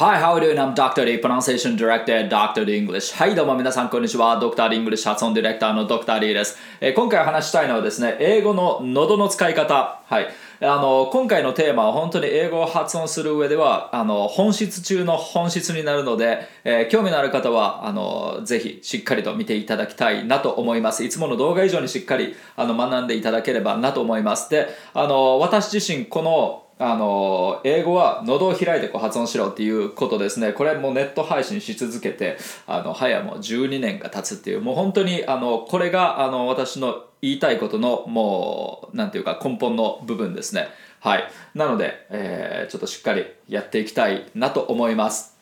Hi, how are you? Doing? I'm Dr. D, Pronunciation Director, Dr. D English. はい、どうも皆さん、こんにちは。Dr. English 発音ディレクターの Dr. D です、えー今回話したいのはですね、英語の喉の使い方。はい。あの、今回のテーマは本当に英語を発音する上では、あの、本質中の本質になるので、えー興味のある方は、あの、ぜひしっかりと見ていただきたいなと思います。いつもの動画以上にしっかり、あの、学んでいただければなと思います。で、あの、私自身、この、あの英語は喉を開いてこう発音しろっていうことですね。これもネット配信し続けてあの早もう12年が経つっていうもう本当にあのこれがあの私の言いたいことのもうなんていうか根本の部分ですね。はい。なので、えーちょっとしっかりやっていきたいなと思います。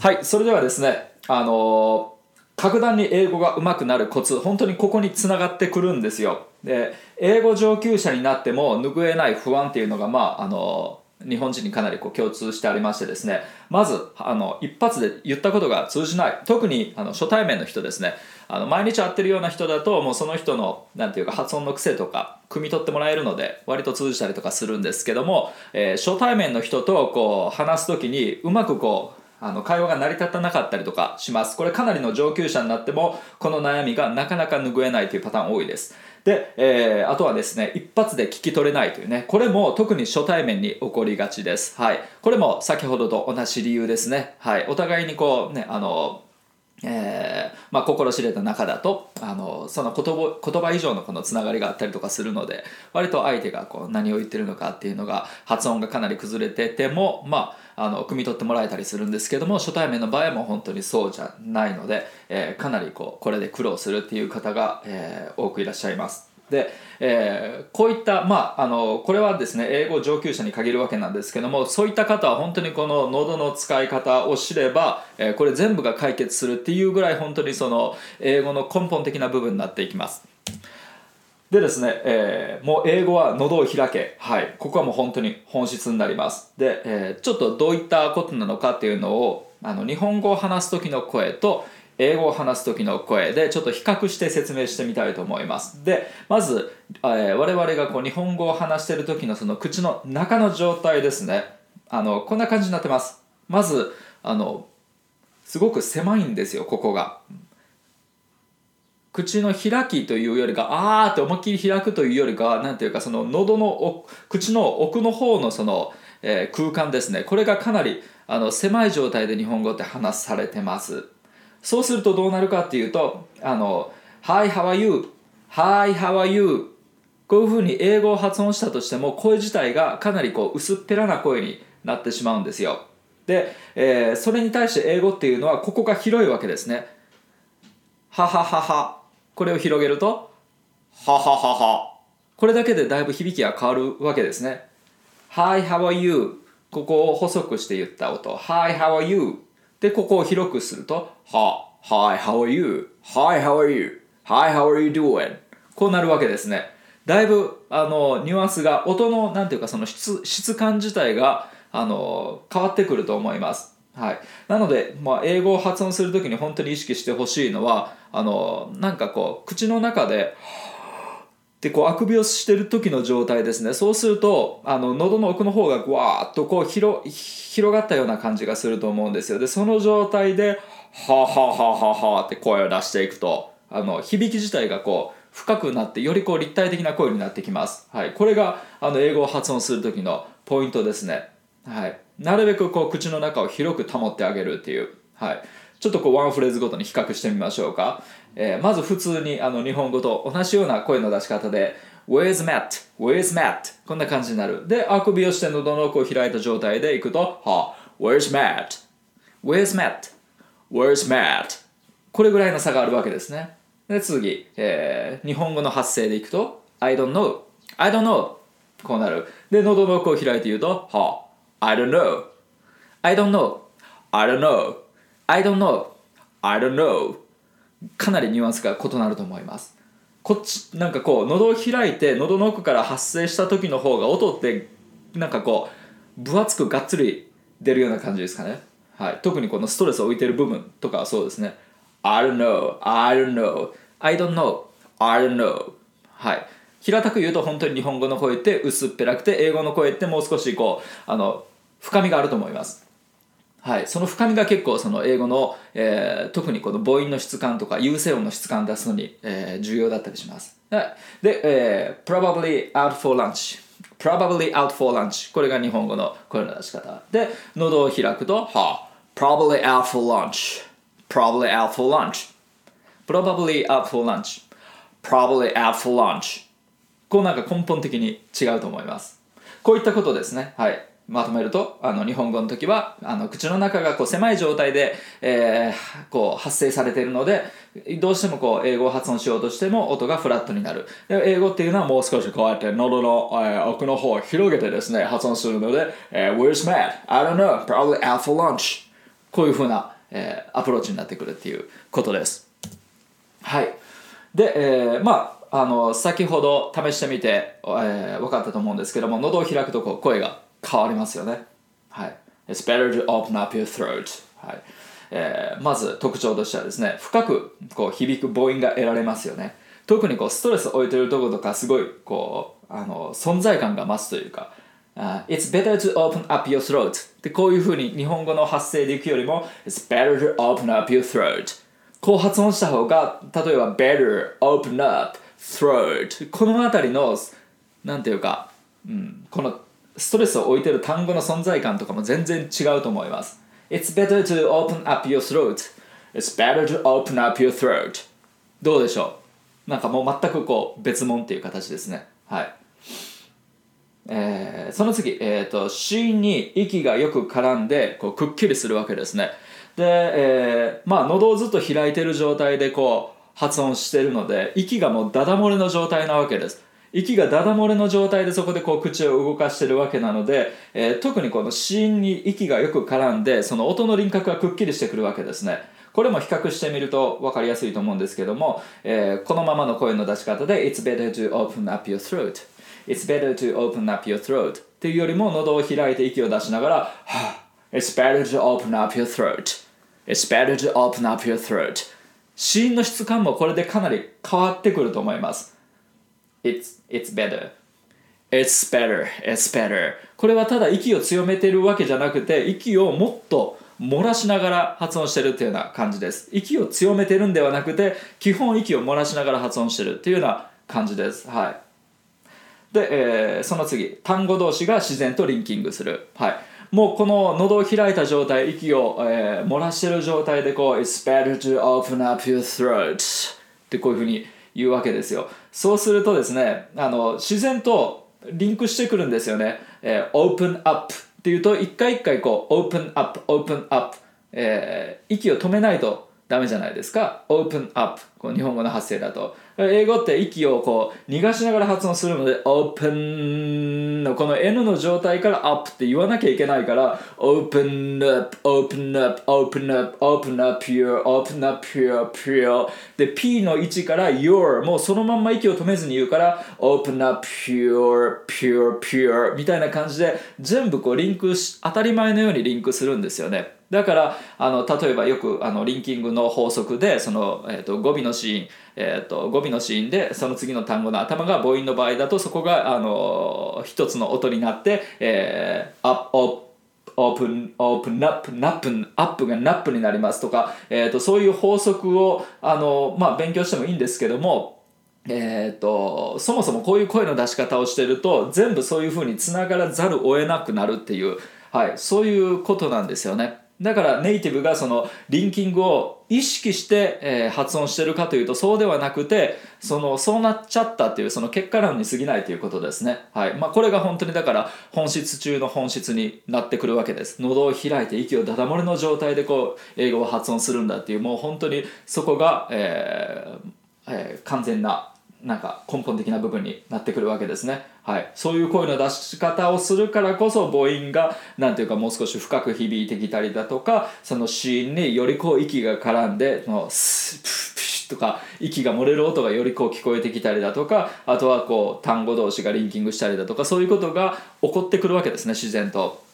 はい。それではですねあの格段に英語が上手くなるコツ本当にここにつながってくるんですよ。で英語上級者になっても拭えない不安っていうのがまああの日本人にかなりこう共通してありましてですね。まずあの一発で言ったことが通じない。特にあの初対面の人ですね。あの毎日会ってるような人だともうその人のなんていうか発音の癖とか汲み取ってもらえるので割と通じたりとかするんですけども、えー初対面の人とこう話す時にうまくこうあの会話が成り立たなかったりとかします。これかなりの上級者になってもこの悩みがなかなか拭えないというパターン多いです。で、えーあとはですね一発で聞き取れないというね。これも特に初対面に起こりがちです。はい。これも先ほどと同じ理由ですね。はい。お互いにこうねあのえーまあ、心知れた中だとあのその言葉言葉以上のこのつながりがあったりとかするので割と相手がこう何を言ってるのかっていうのが発音がかなり崩れててもまああの汲み取ってもらえたりするんですけども初対面の場合も本当にそうじゃないので、えーかなりこうこれで苦労するっていう方が、えー多くいらっしゃいます。で、えーこういった、まあ、あのこれはですね英語上級者に限るわけなんですけどもそういった方は本当にこの喉の使い方を知れば、えーこれ全部が解決するっていうぐらい本当にその英語の根本的な部分になっていきます。でですね、えーもう英語は喉を開け。はい。ここはもう本当に本質になります。で、えーちょっとどういったことなのかっていうのを、あの、日本語を話す時の声と、英語を話す時の声でちょっと比較して説明してみたいと思います。で、まず、えー我々がこう日本語を話してる時のその口の中の状態ですね。あの、こんな感じになってます。まず、あの、すごく狭いんですよ、ここが。口の開きというよりかあーって思いっきり開くというよりかはなんていうかその喉の口の奥の方のその、えー空間ですね。これがかなりあの狭い状態で日本語って話されてます。そうするとどうなるかっていうとあの「Hi, how are you? Hi, how are you?」こういうふうに英語を発音したとしても声自体がかなりこう薄っぺらな声になってしまうんですよ。で、えーそれに対して英語っていうのはここが広いわけですね。はははは。これを広げるとははははこれだけでだいぶ響きが変わるわけですね Hi, how are you? ここを細くして言った音 Hi, how are you? でここを広くするとは Hi, how are you? Hi, how are you? Hi, how are you doing? こうなるわけですねだいぶあのニュアンスが音のなんていうかその質質感自体があの変わってくると思いますはい、なので、まあ、英語を発音するときに本当に意識してほしいのはあのなんかこう口の中ででこうあくびをしてる時の状態ですね。そうするとあの喉の奥の方がわーっとこう広広がったような感じがすると思うんですよ。でその状態で「ははははは」って声を出していくとあの響き自体がこう深くなってよりこう立体的な声になってきます、はい、これがあの英語を発音する時のポイントですね。はい、なるべくこう口の中を広く保ってあげるっていう、はい、ちょっとこうワンフレーズごとに比較してみましょうか、えーまず普通にあの日本語と同じような声の出し方で「Where's Matt? Where's Matt?」こんな感じになる。であくびをして喉の奥を開いた状態でいくと「は Where's Matt? Where's Matt? Where's Matt?」これぐらいの差があるわけですね。で次、えー日本語の発声でいくと「I don't know」「I don't know」こうなる。で喉の奥を開いて言うと「は。I don't know. I don't know. I don't know. I don't know. I don't know. かなりニュアンスが異なると思います。こっちなんかこう喉を開いて喉の奥から発声した時の方が音ってなんかこう分厚くがっつり出るような感じですかね、はい、特にこのストレスを置いてる部分とかはそうですね。I don't know I don't know. I don't know. I don't know. はい。平たく言うと本当に日本語の声って薄っぺらくて英語の声ってもう少しこうあの深みがあると思います。はい、その深みが結構その英語の、えー、特にこの母音の質感とか優勢音の質感を出すのに、えー、重要だったりします。で、えー、probably out for lunch probably out for lunch これが日本語の声の出し方。で喉を開くとは probably out for lunch probably out for lunch probably out for lunch probably out for lunch こうなんか根本的に違うと思います。こういったことですね。はい。まとめるとあの日本語の時はあの口の中がこう狭い状態で、えー、こう発生されているのでどうしてもこう英語を発音しようとしても音がフラットになる。で英語っていうのはもう少しこうやって喉の、えー、奥の方を広げてですね発音するので、えー、Where's Matt? I don't know. Probably out for lunch. こういうふうな、えー、アプローチになってくるっていうことです。はい。で、えー、まああの先ほど試してみて、えー、分かったと思うんですけども喉を開くとこう声が変わりますよね。はい。It's better to open up your throat. はいえー、まず特徴としてはですね、深くこう響く母音が得られますよね。特にこうストレスを置いてるところとかすごいこうあの存在感が増すというか、It's better to open up your throat でこういうふうに日本語の発声でいくよりも It's better to open up your throat こう発音した方が例えば better open up throat この辺りのなんていうか、うん、このストレスを置いてる単語の存在感とかも全然違うと思います。It's better to open up your throat. It's better to open up your throat. どうでしょう？なんかもう全くこう別物っていう形ですね。はい。えー、その次、えっ、ー、と、死に息がよく絡んでこうくっきりするわけですね。で、えー、まあ喉をずっと開いてる状態でこう発音してるので息がもうダダ漏れの状態なわけです。息がダダ漏れの状態でそこでこう口を動かしてるわけなので、えー、特にこの子音に息がよく絡んでその音の輪郭がくっきりしてくるわけですね。これも比較してみると分かりやすいと思うんですけども、えー、このままの声の出し方で It's better to open up your throat. It's better to open up your throat. っていうよりも喉を開いて息を出しながら、It's better to open up your throat. It's better to open up your throat. 子音の質感もこれでかなり変わってくると思います It's, it's better. It's better. It's better. これはただ息を強めてるわけじゃなくて息をもっと漏らしながら発音してるっていうような感じです。息を強めてるんではなくて基本息を漏らしながら発音してるっていうような感じです。はい。で、えー、その次単語同士が自然とリンキングする。はい。もうこの喉を開いた状態息を、えー、漏らしてる状態でこう It's better to open up your throat ってこういうふうに言うわけですよ。そうするとですねあの自然とリンクしてくるんですよね、えー、open up っていうと一回一回こう open up open up、えー、息を止めないとダメじゃないですか。open up こう日本語の発声だと。英語って息をこう逃がしながら発音するので open のこの N の状態から up って言わなきゃいけないから open up open up open up open up your open up your pure で P の位置から your もうそのまんま息を止めずに言うから open up pure pure pure みたいな感じで全部こうリンクし当たり前のようにリンクするんですよね。だからあの例えばよくあのリンキングの法則でその、えーと、語尾のシーン、えーと、語尾のシーンでその次の単語の頭が母音の場合だとそこがあの一つの音になって、えー、 up open、open、nup、nup、up が nup になりますとか、えーと、そういう法則をあの、まあ、勉強してもいいんですけども、えーと、そもそもこういう声の出し方をしてると全部そういうふうにつながらざるを得なくなるっていう、はい、そういうことなんですよね。だからネイティブがそのリンキングを意識して、え、発音してるかというとそうではなくてそのそうなっちゃったっていうその結果論に過ぎないということですね、はい。まあ、これが本当にだから本質中の本質になってくるわけです。喉を開いて息をダダ漏れの状態でこう英語を発音するんだっていうもう本当にそこが、えーえー、完全ななんか根本的な部分になってくるわけですね。はい、そういう声の出し方をするからこそ母音が何ていうかもう少し深く響いてきたりだとかそのシーンによりこう息が絡んでのスププシとか息が漏れる音がよりこう聞こえてきたりだとかあとはこう単語同士がリンキングしたりだとかそういうことが起こってくるわけですね自然と。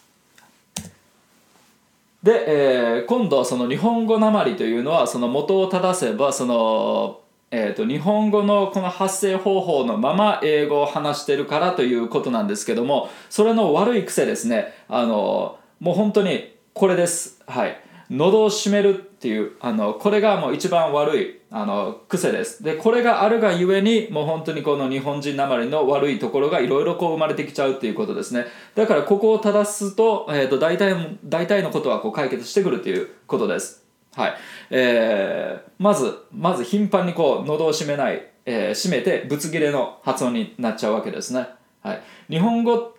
で、えー、今度その日本語なまりというのはその元を正せばそのえーと、日本語のこの発声方法のまま英語を話してるからということなんですけどもそれの悪い癖ですね。あのもう本当にこれです。はい。喉を閉めるっていうあのこれがもう一番悪いあの癖です。でこれがあるがゆえにもう本当にこの日本人なまりの悪いところがいろいろこう生まれてきちゃうっていうことですね。だからここを正すと,、えーと、大体大体のことはこう解決してくるということです。はい。えー、まずまず頻繁にこう喉を閉めない、えー、閉めてぶつ切れの発音になっちゃうわけですね。はい。日本語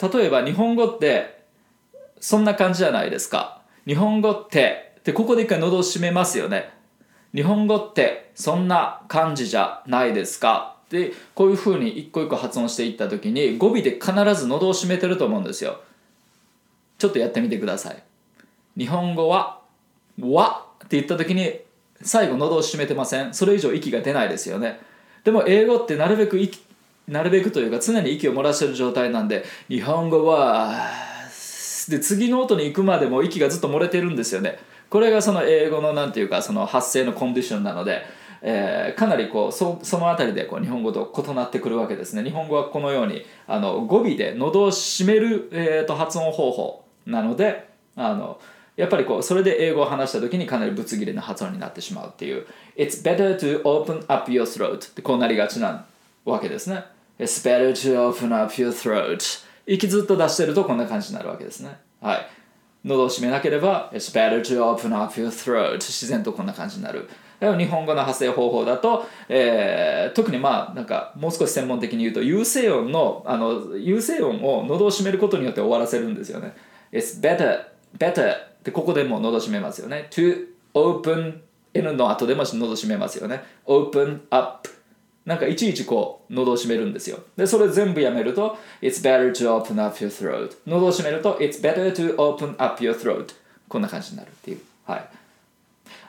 例えば日本語ってそんな感じじゃないですか。日本語ってでここで一回喉を閉めますよね。日本語ってそんな感じじゃないですか。でこういうふうに一個一個発音していった時に語尾で必ず喉を閉めてると思うんですよ。ちょっとやってみてください。日本語は「わ」って言った時に最後喉を閉めてません。それ以上息が出ないですよね。でも英語ってなるべく息なるべくというか常に息を漏らしてる状態なんで日本語はで次の音に行くまでも息がずっと漏れてるんですよね。これがその英語のなんていうかその発声のコンディションなので、えー、かなりこうその辺りでこう日本語と異なってくるわけですね。日本語はこのようにあの語尾で喉を閉める、えー、と発音方法なのであのやっぱりこうそれで英語を話した時にかなりぶつ切れな発音になってしまうっていう。It's better to open up your throat ってこうなりがちなわけですね。It's better to open up your throat 息ずっと出してるとこんな感じになるわけですね。はい。喉を閉めなければ It's better to open up your throat 自然とこんな感じになる。日本語の発声方法だと、えー、特にまあなんかもう少し専門的に言うと有声音のあの有声音を喉を閉めることによって終わらせるんですよね。It's better better ってここでも喉閉めますよね。to open N の後でも喉閉めますよね。open up なんかいちいちこう喉を閉めるんですよ。でそれ全部やめると It's better to open up your throat 喉を閉めると It's better to open up your throat こんな感じになるっていう。はい。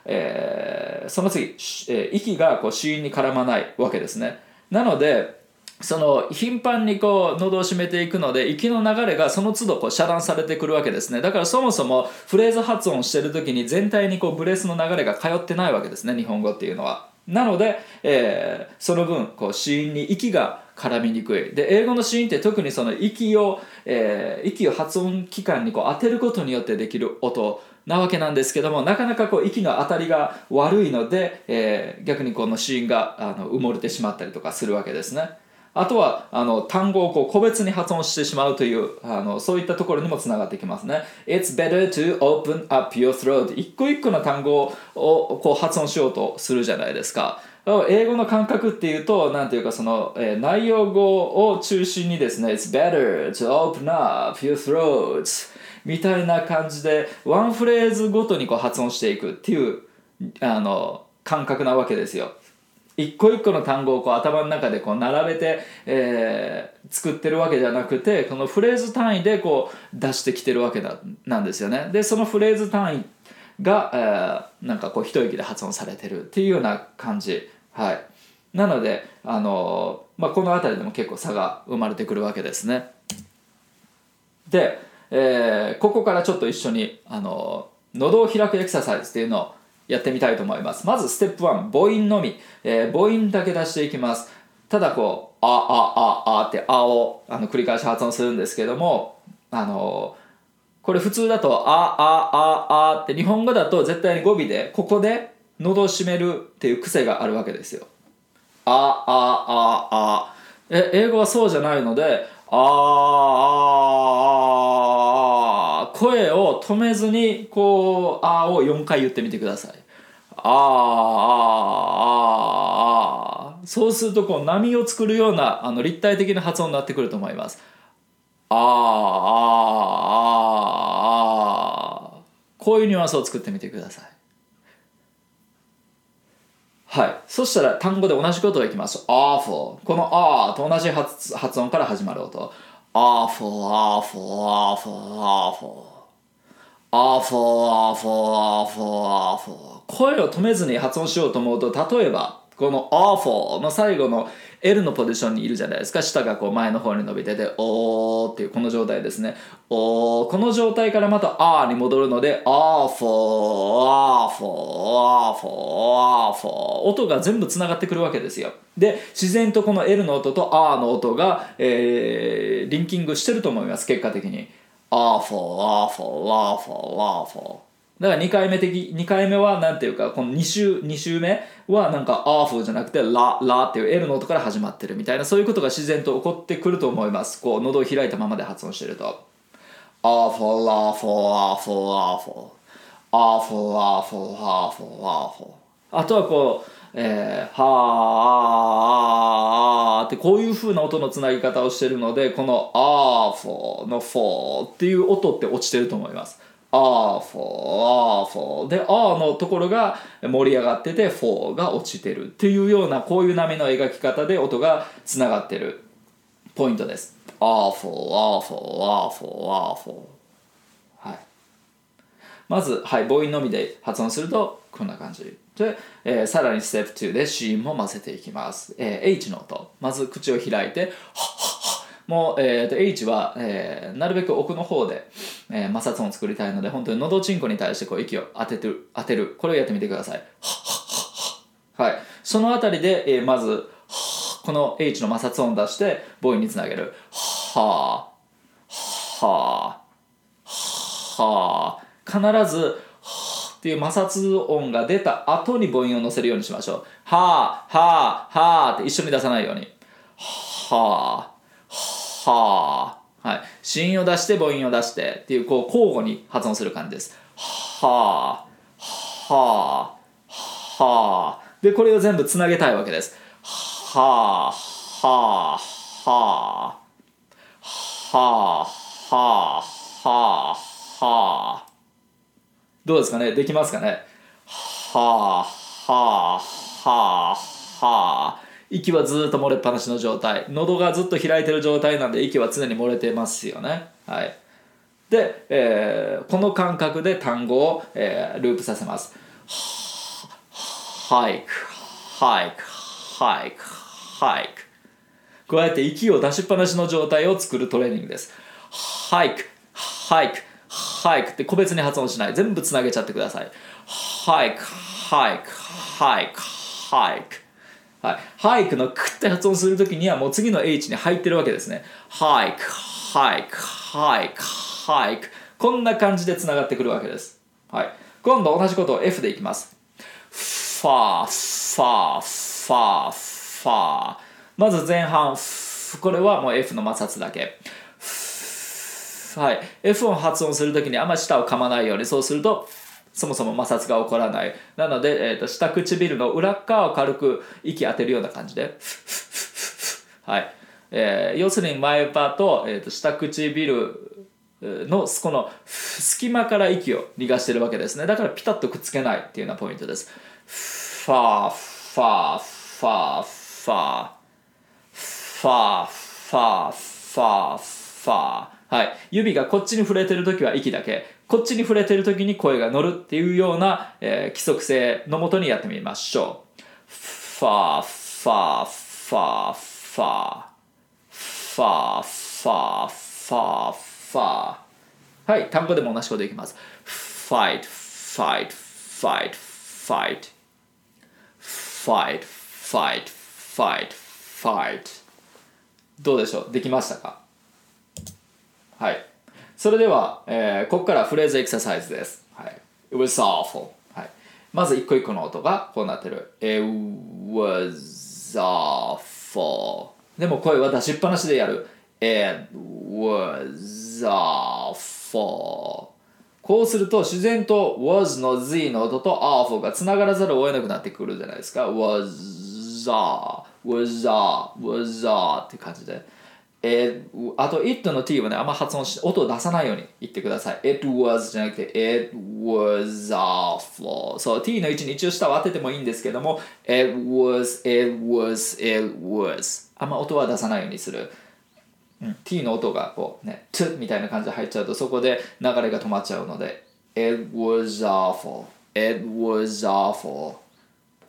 えー、その次、えー、息がこう死因に絡まないわけですね。なのでその頻繁にこう喉を閉めていくので息の流れがその都度こう遮断されてくるわけですね。だからそもそもフレーズ発音してる時に全体にこうブレスの流れが通ってないわけですね日本語っていうのは。なので、えー、その分こう子音に息が絡みにくい。で英語の子音って特にその息を、えー、息を発音器官にこう当てることによってできる音なわけなんですけどもなかなかこう息の当たりが悪いので、えー、逆にこの子音があの埋もれてしまったりとかするわけですね。あとはあの単語をこう個別に発音してしまうというあのそういったところにもつながってきますね。It's better to open up your throat 一個一個の単語をこう発音しようとするじゃないですか。英語の感覚っていうと、なんていうかその、えー、内容語を中心にですね、It's better to open up your throat みたいな感じで、ワンフレーズごとにこう発音していくっていうあの感覚なわけですよ。一個一個の単語をこう頭の中でこう並べて、えー、作ってるわけじゃなくてこのフレーズ単位でこう出してきてるわけだなんですよね。でそのフレーズ単位が、えー、なんかこう一息で発音されてるっていうような感じ。はい、なので、あのまあ、この辺りでも結構差が生まれてくるわけですね。で、えー、ここからちょっと一緒に、あの喉を開くエクササイズっていうのをやってみたいと思います。まずステップ1母音のみ、えー、母音だけ出していきます。ただこう「ああああ」って「あ」をあの繰り返し発音するんですけどもあのこれ普通だと「ああああ」って日本語だと絶対に語尾でここで喉を閉めるっていう癖があるわけですよ。ああああ。え英語はそうじゃないので「ああああ」声を止めずにこう「あ」を4回言ってみてください。あああああそうするとこう波を作るようなあの立体的な発音になってくると思います。あああああこういうニュアンスを作ってみてください。はい。そしたら単語で同じことをいきます。awful。この r と同じ発音から始まる音。Awful, awful, awful, awful. awful, awful, awful, awful 声を止めずに発音しようと思うと例えばこの awful の最後の L のポジションにいるじゃないですか。舌がこう前の方に伸びてておーっていうこの状態ですね。おーこの状態からまた R に戻るので awful awful awful awful 音が全部つながってくるわけですよ。で自然とこの L の音と R の音が、えー、リンキングしてると思います結果的に。awful awful awful awful だから2回目的、二回目はなんていうか、この2週、二週目はなんかアーフじゃなくてラ、ラっていう L の音から始まってるみたいな、そういうことが自然と起こってくると思います。こう、喉を開いたままで発音してると。アーフォー、ラーフォー、アーフォー、ラーフォー。アーフォー、ラーフォー、アーフォー、ラーフォー。あとはこう、えー、はー、あー、あーってこういう風な音のつなぎ方をしてるので、このアーフォーのフォーっていう音って落ちてると思います。Awful awful で a のところが盛り上がってて fall が落ちてるっていうようなこういう波の描き方で音がつながってる。ポイントです。awful awful awful awful はい。まず、はい、母音のみで発音するとこんな感じ。で、えー、さらにステップ2で C も混ぜていきます、えー、H の音。まず口を開いてもう、えーと、H は、えー、なるべく奥の方で、えー、摩擦音を作りたいので本当に喉チンコに対してこう息を当ててる当てるこれをやってみてくださいはいそのあたりで、えー、まずこの H の摩擦音を出して母音につなげるはあはあはあ必ずっていう摩擦音が出た後に母音を乗せるようにしましょう。はあ、はあ、はあって一緒に出さないように。はあ、はあ。はい。子音を出して母音を出してっていうこう交互に発音する感じです。はあ、はあ、はあ。で、これを全部つなげたいわけです。はあ、はあ、はあ。はあ、はあ、はあ、はあ。どうですかね？できますかね？はあはあはあはあ息はずっと漏れっぱなしの状態。喉がずっと開いてる状態なんで息は常に漏れてますよね。はい。で、えー、この感覚で単語を、えー、ループさせます。 hike hike hike hike こうやって息を出しっぱなしの状態を作るトレーニングです hike hike hike って個別に発音しない全部つなげちゃってくださいhike hike hike hike はい、 hike のクって発音するときにはもう次の H に入ってるわけですね。 hike、hike、hike、hike。こんな感じでつながってくるわけです。はい、今度同じことを F でいきます。ファー、ファー、ファー、ファー。まず前半、これはもう F の摩擦だけ。はい、F 音発音するときにあんまり舌を噛まないようにそうするとそもそも摩擦が起こらない。なので、えーと、下唇の裏側を軽く息当てるような感じで。はい。えー、要するに前歯と,、えーと、下唇のこの隙間から息を逃がしてるわけですね。だからピタッとくっつけないっていうようなポイントです。ファーファーファーファー。ファーファーファーファー。はい、指がこっちに触れてる時は息だけ。こっちに触れてる時に声が乗るっていうような、えー、規則性のもとにやってみましょう。ファーファーファーファー。ファーファーファーファー。はい単語でも同じことできます。Fight fight fight fight. Fight fight fight fight. どうでしょう？できましたか？はい。それでは、えー、ここからフレーズエクササイズです。はい。It was awful. はい。まず一個一個の音がこうなってる。It was awful. でも声は出しっぱなしでやる。It was awful. こうすると自然と was の z の音と awful がつながらざるを得なくなってくるじゃないですか。was a, was a, was a って感じで。えー、あと it の t はねあんま発音し音を出さないように言ってください。It was じゃなくて it was awful そう t の位置に一応下を当ててもいいんですけども it was it was it was. あんま音は出さないようにする、うん、t の音がこうね t みたいな感じで入っちゃうとそこで流れが止まっちゃうので it was awful. It was awful.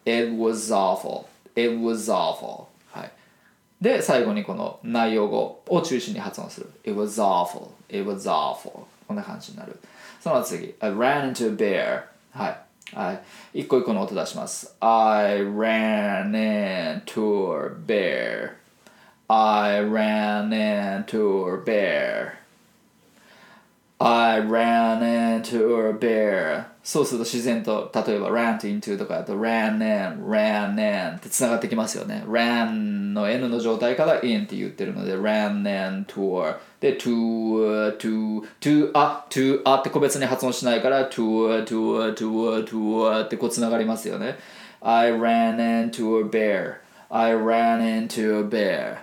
It was awful. It was awful. はいで最後にこの内容語を中心に発音する It was awful It was awful こんな感じになるその次 I ran into a bear はいはい一個一個の音出します I ran into a bear I ran into a bear I ran into a bear そうすると自然と例えば rant into とかだと ran in ran in ってつながってきますよね。ran の n の状態から in って言ってるので ran in tour で to to to あ to あって個別に発音しないから to to to to ってこうつながりますよね。I ran into a bear. I ran into a bear.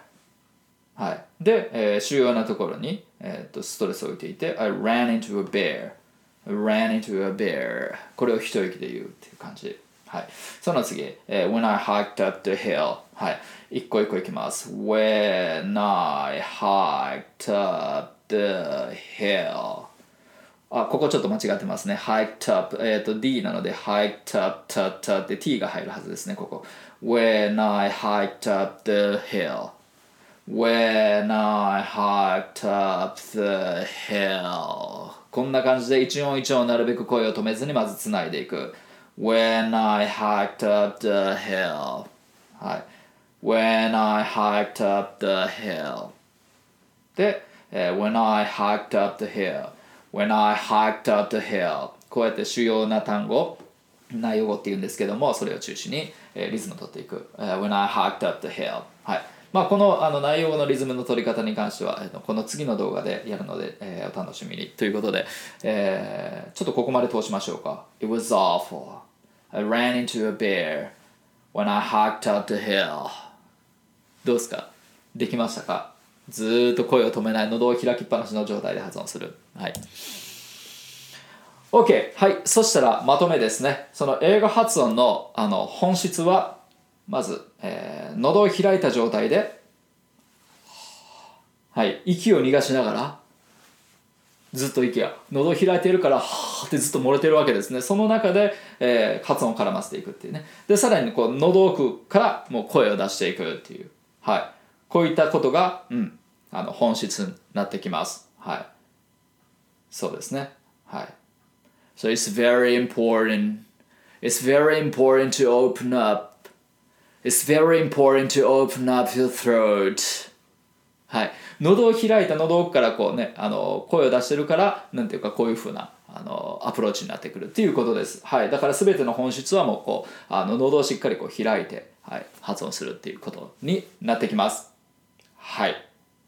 はい、で、えー、主要なところに、えー、とストレスを置いていて I ran into a bear. Ran into a bear これを一息で言うっていう感じはい、その次、えー、When I hiked up the hill はい、一個一個いきます When I hiked up the hill あ、ここちょっと間違ってますね。hiked up。えっ、ー、と、D なので、hiked up, t, t t って T が入るはずですね、ここ。When I hiked up the hill. When I hiked up the hill こんな感じで一音一音なるべく声を止めずにまずつないでいく When I hiked up the hill はい When I hiked up the hill で、えー、When I hiked up the hill When I hiked up the hill こうやって主要な単語内容語っていうんですけどもそれを中心に、えー、リズムを取っていく、uh, When I hiked up the hill はいまあ、このあの内容のリズムの取り方に関してはこの次の動画でやるので、えー、お楽しみにということで、えー、ちょっとここまで通しましょうか。It was awful. I ran into a bear when I hiked up the hill. どうですか？できましたか？ずーっと声を止めない喉を開きっぱなしの状態で発音する。はい。OK はい。そしたらまとめですね。その英語発音のあの本質はまず、えー、喉を開いた状態で、はい、息を逃がしながら、ずっと息が、喉を開いているから、はーってずっと漏れてるわけですね。その中で、えー、発音を絡ませていくっていうね。で、さらに、こう、喉奥からもう声を出していくっていう。はい。こういったことが、うん、あの、本質になってきます。はい。そうですね。はい。So it's very important. It's very important to open up It's very important to open up your throat. はい。喉を開いた喉からこうね、あの、声を出してるから、なんていうかこういうふうな、あの、アプローチになってくるっていうことです。はい。だから全ての本質はもうこう、あの、喉をしっかりこう開いて、はい、発音するっていうことになってきます。はい。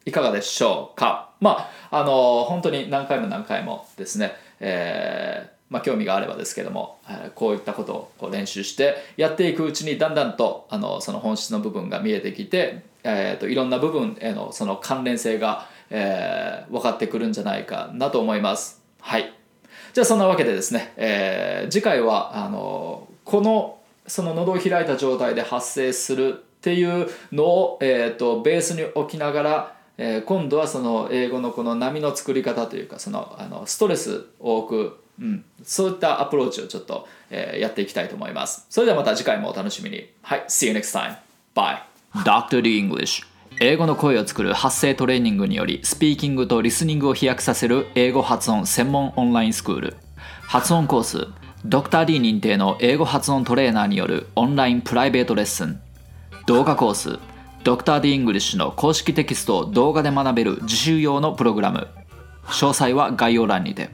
いかがでしょうか？まあ、あの、本当に何回も何回もですね、えー、まあ、興味があればですけども、えこういったことをこう練習してやっていくうちにだんだんとあのその本質の部分が見えてきて、えーと、いろんな部分へのその関連性が、えー、分かってくるんじゃないかなと思います。はいじゃあそんなわけでですね、えー、次回はあのこのその喉を開いた状態で発生するっていうのを、えーと、ベースに置きながら、えー、今度はその英語のこの波の作り方というかそのあのストレスを置くうん、そういったアプローチをちょっと、えー、やっていきたいと思います。それではまた次回もお楽しみに。はい、See you next time. Bye. Dr. D English 英語の声を作る発声トレーニングによりスピーキングとリスニングを飛躍させる英語発音専門オンラインスクール発音コース Dr. D 認定の英語発音トレーナーによるオンラインプライベートレッスン動画コース Dr. D English の公式テキストを動画で学べる自習用のプログラム詳細は概要欄にて